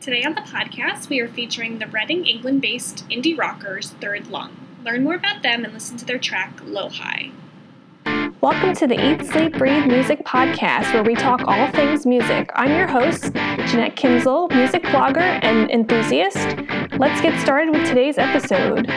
Today on the podcast, we are featuring the Reading, England based indie rockers Third Lung. Learn more about them and listen to their track Lo-hi. Welcome to the Eat, Sleep, Breathe Music Podcast, where we talk all things music. I'm your host, Jeanette Kinzel, music blogger and enthusiast. Let's get started with today's episode.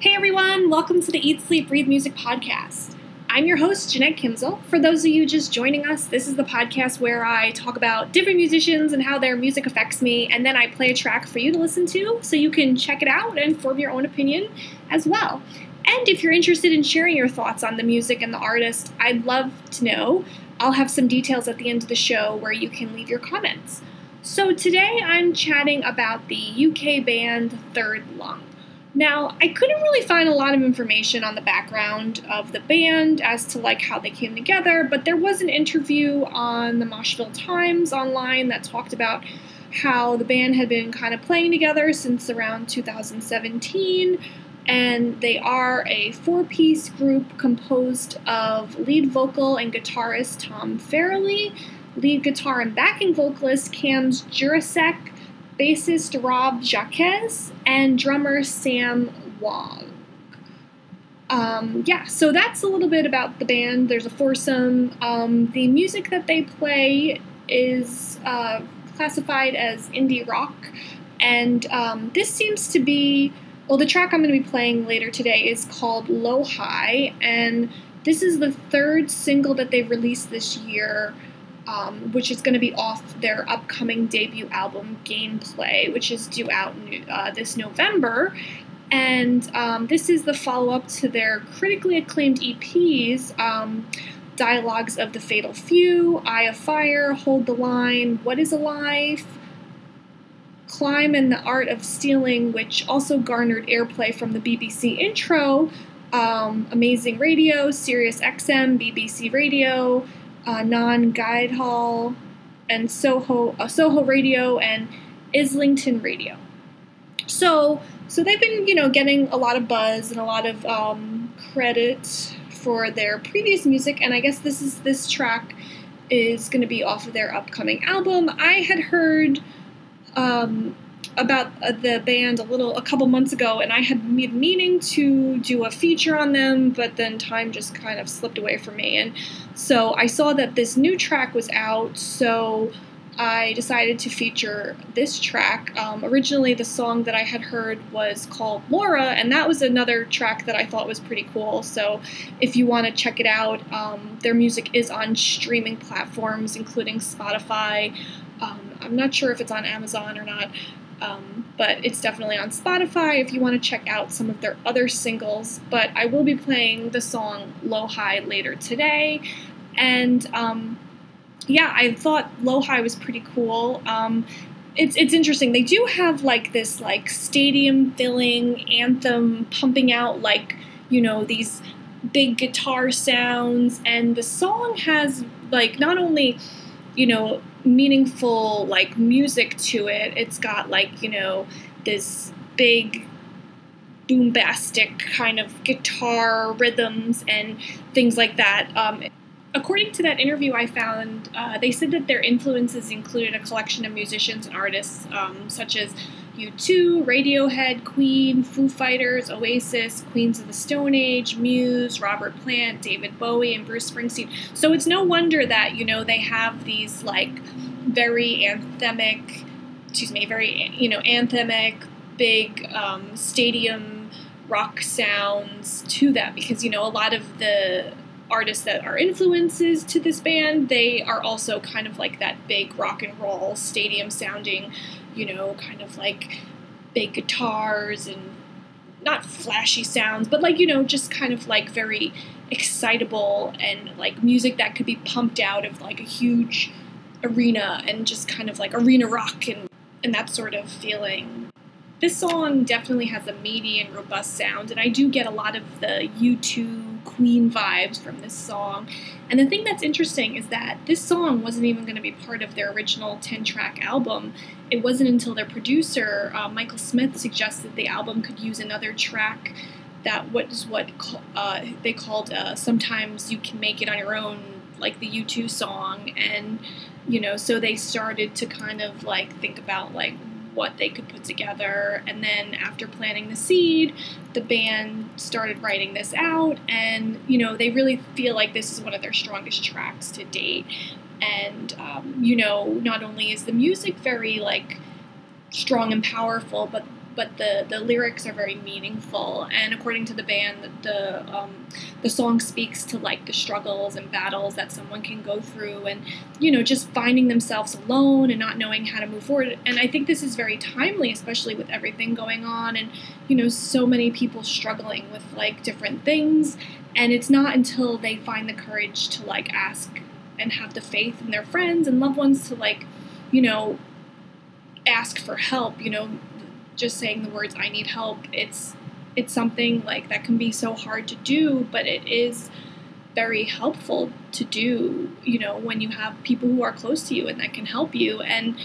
Hey everyone, welcome to the Eat, Sleep, Breathe Music Podcast. I'm your host, Jeanette Kinzel. For those of you just joining us, this is the podcast where I talk about different musicians and how their music affects me, and then I play a track for you to listen to so you can check it out and form your own opinion as well. And if you're interested in sharing your thoughts on the music and the artist, I'd love to know. I'll have some details at the end of the show where you can leave your comments. So today I'm chatting about the UK band Third Lung. Now, I couldn't really find a lot of information on the background of the band as to like how they came together, but there was an interview on the Moshville Times online that talked about how the band had been kind of playing together since around 2017 and they are a four-piece group composed of lead vocal and guitarist Tom Farrelly, lead guitar and backing vocalist Cams Jurasek, bassist Rob Jacques, and drummer Sam Waugh. Um, yeah, so that's a little bit about the band. There's a foursome. Um, the music that they play is uh, classified as indie rock, and um, this seems to be. Well, the track I'm going to be playing later today is called Lo-hi, and this is the third single that they've released this year um, which is going to be off their upcoming debut album, Gameplay, which is due out uh, this November. And um, this is the follow up to their critically acclaimed EPs um, Dialogues of the Fatal Few, Eye of Fire, Hold the Line, What is a Life, Climb and the Art of Stealing, which also garnered airplay from the BBC intro, um, Amazing Radio, Sirius XM, BBC Radio uh, Non Guildhall, and Soho, uh, Soho Radio, and Islington Radio. So, so they've been, you know, getting a lot of buzz and a lot of um, credit for their previous music, and I guess this is this track is going to be off of their upcoming album. I had heard um, about uh, the band a little a couple months ago, and I had been meaning to do a feature on them, but then time just kind of slipped away from me, and so I saw that this new track was out, so I decided to feature this track. Um, originally, the song that I had heard was called Laura, and that was another track that I thought was pretty cool. So, if you want to check it out, um, their music is on streaming platforms, including Spotify. Um, I'm not sure if it's on Amazon or not, um, but it's definitely on Spotify if you want to check out some of their other singles. But I will be playing the song Lo-hi later today. And um, yeah, I thought Lo-hi was pretty cool. Um, it's, it's interesting. They do have like this like stadium filling anthem pumping out like, you know, these big guitar sounds. And the song has like not only, you know, meaningful like music to it. It's got like, you know, this big boombastic kind of guitar rhythms and things like that. Um, according to that interview I found, uh, they said that their influences included a collection of musicians and artists um, such as U2, Radiohead, Queen, Foo Fighters, Oasis, Queens of the Stone Age, Muse, Robert Plant, David Bowie, and Bruce Springsteen. So it's no wonder that, you know, they have these like very anthemic, excuse me, very, you know, anthemic, big um, stadium rock sounds to them because, you know, a lot of the artists that are influences to this band, they are also kind of like that big rock and roll stadium sounding you know, kind of like big guitars and not flashy sounds, but like, you know, just kind of like very excitable and like music that could be pumped out of like a huge arena and just kind of like arena rock and, and that sort of feeling. This song definitely has a meaty and robust sound, and I do get a lot of the U2 Queen vibes from this song. And the thing that's interesting is that this song wasn't even going to be part of their original 10 track album. It wasn't until their producer, uh, Michael Smith, suggested the album could use another track that was what uh, they called uh, Sometimes You Can Make It on Your Own, like the U2 song. And, you know, so they started to kind of like think about like what they could put together. And then after planting the seed, the band started writing this out. And, you know, they really feel like this is one of their strongest tracks to date. And, um, you know, not only is the music very, like, strong and powerful, but but the, the lyrics are very meaningful. And according to the band, the um, the song speaks to like the struggles and battles that someone can go through, and you know just finding themselves alone and not knowing how to move forward. And I think this is very timely, especially with everything going on, and you know so many people struggling with like different things. And it's not until they find the courage to like ask and have the faith in their friends and loved ones to like, you know, ask for help. You know, just saying the words "I need help." It's it's something like that can be so hard to do, but it is very helpful to do. You know, when you have people who are close to you and that can help you, and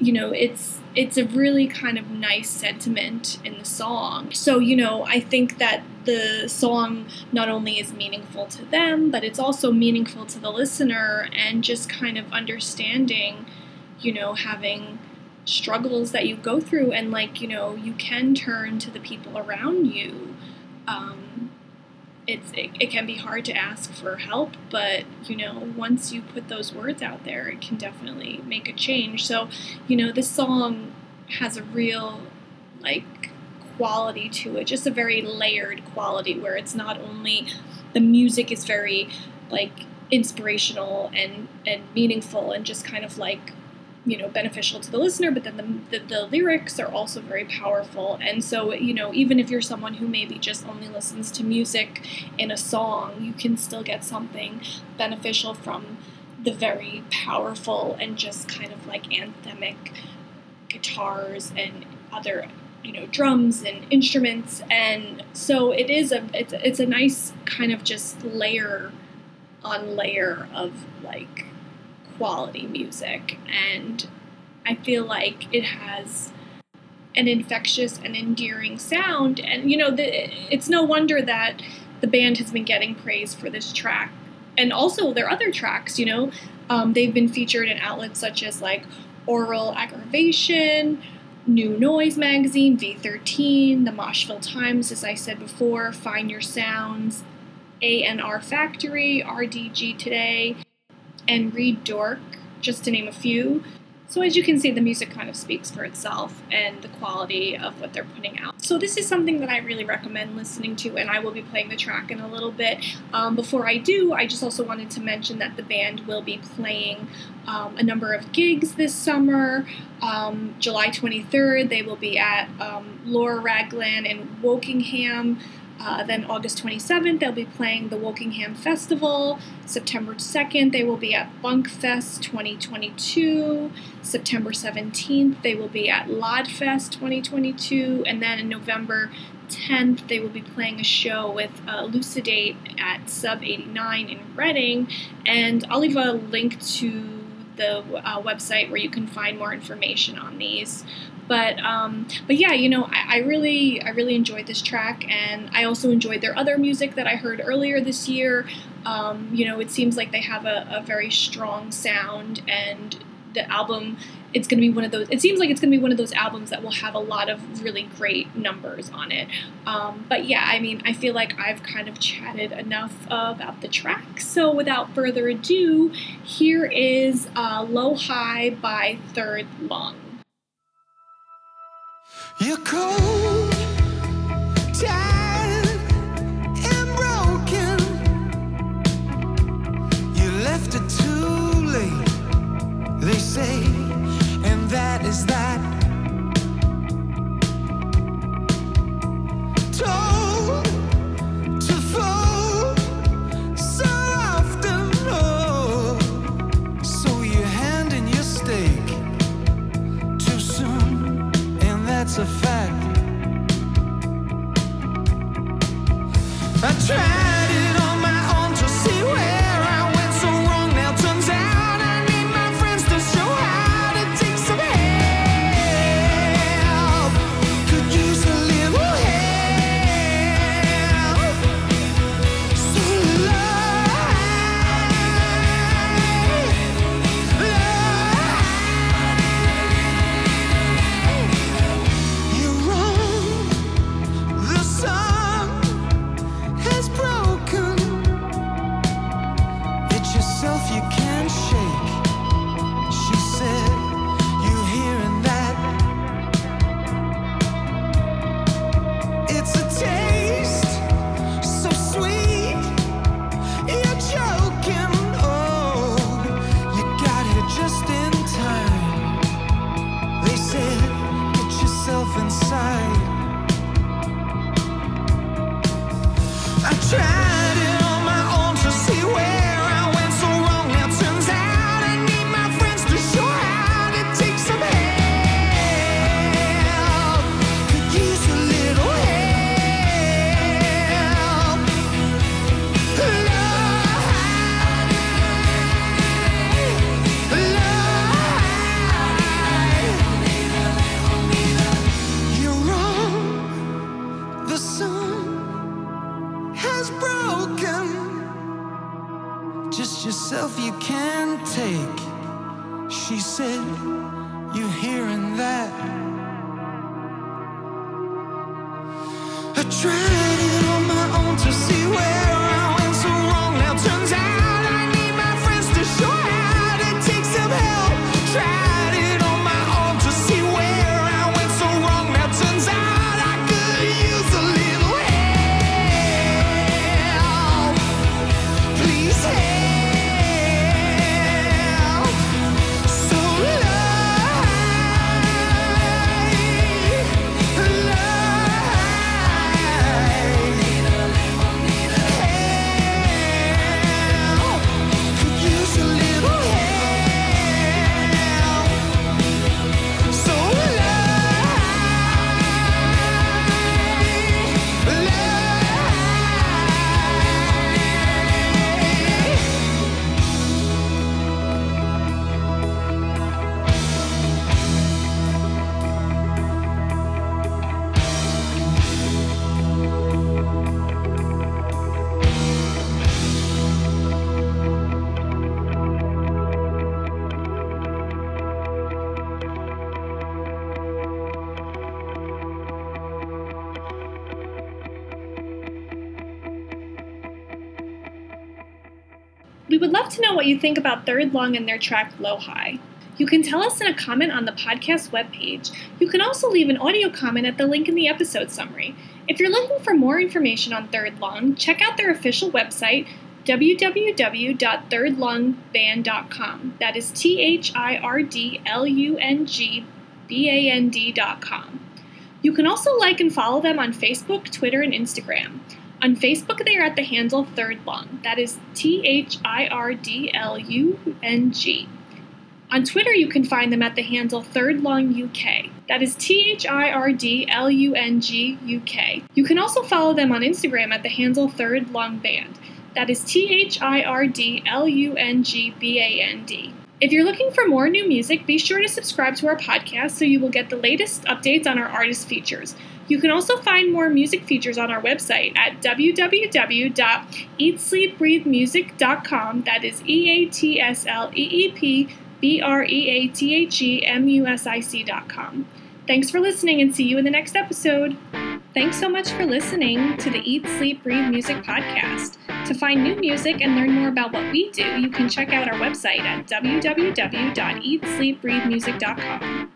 you know, it's it's a really kind of nice sentiment in the song. So, you know, I think that the song not only is meaningful to them, but it's also meaningful to the listener and just kind of understanding, you know, having struggles that you go through and like you know you can turn to the people around you um, it's it, it can be hard to ask for help but you know once you put those words out there it can definitely make a change. So you know this song has a real like quality to it just a very layered quality where it's not only the music is very like inspirational and and meaningful and just kind of like you know beneficial to the listener but then the, the, the, lyrics are also very powerful. And so you know even if you're someone who maybe just only listens to music in a song you can still get something beneficial from the very powerful and just kind of like anthemic guitars and other you know drums and instruments. And so it is a it's, it's a nice kind of just layer on layer of like quality music. And I feel like it has an infectious and endearing sound. And you know the, it's no wonder that the band has been getting praise for this track. And also their other tracks you know um, they've been featured in outlets such as like Aural Aggravation new noise magazine v13 the moshville times as i said before find your sounds A&R factory rdg today and Read Dork, just to name a few. So as you can see, the music kind of speaks for itself and the quality of what they're putting out. So this is something that I really recommend listening to, and I will be playing the track in a little bit. Um, before I do, I just also wanted to mention that the band will be playing um, a number of gigs this summer. Um, July 23rd, they will be at um, Lord Raglan in Wokingham. Uh, then August 27th, they'll be playing the Wokingham Festival. September 2nd, they will be at Bunkfest 2022. September 17th, they will be at Lodfest 2022. And then in November 10th, they will be playing a show with uh, Lucidate at Sub 89 in Reading. And I'll leave a link to the uh, website where you can find more information on these. But um, but yeah, you know, I, I, really I really enjoyed this track, and I also enjoyed their other music that I heard earlier this year. Um, you know, it seems like they have a, a very strong sound, and the album it's going to be one of those it seems like it's going to be one of those albums that will have a lot of really great numbers on it. Um, but yeah i mean i feel like i've kind of chatted enough about the track. So without further ado here is uh, Lo-hi by third lung you're cold, tired, A trap. Said, You hearing that? I tried love to know what you think about Third Lung and their track Lo-hi. You can tell us in a comment on the podcast webpage. You can also leave an audio comment at the link in the episode summary. If you're looking for more information on Third Lung, check out their official website, www.thirdlungband.com. That is T H I R D L U N G B A N D.com. You can also like and follow them on Facebook, Twitter, and Instagram. On Facebook, they are at the handle Third Lung. That is T H I R D L U N G. On Twitter, you can find them at the handle Third Lung UK. That is T H I R D L U N G UK. You can also follow them on Instagram at the handle Third Lung Band. That is T H I R D L U N G B A N D. If you're looking for more new music, be sure to subscribe to our podcast so you will get the latest updates on our artist features. You can also find more music features on our website at www.eatsleepbreathemusic.com. That is E A T S L E E P B R E A T H E M U S I C.com. Thanks for listening and see you in the next episode. Thanks so much for listening to the Eat, Sleep, Breathe Music podcast. To find new music and learn more about what we do, you can check out our website at www.eatsleepbreathemusic.com.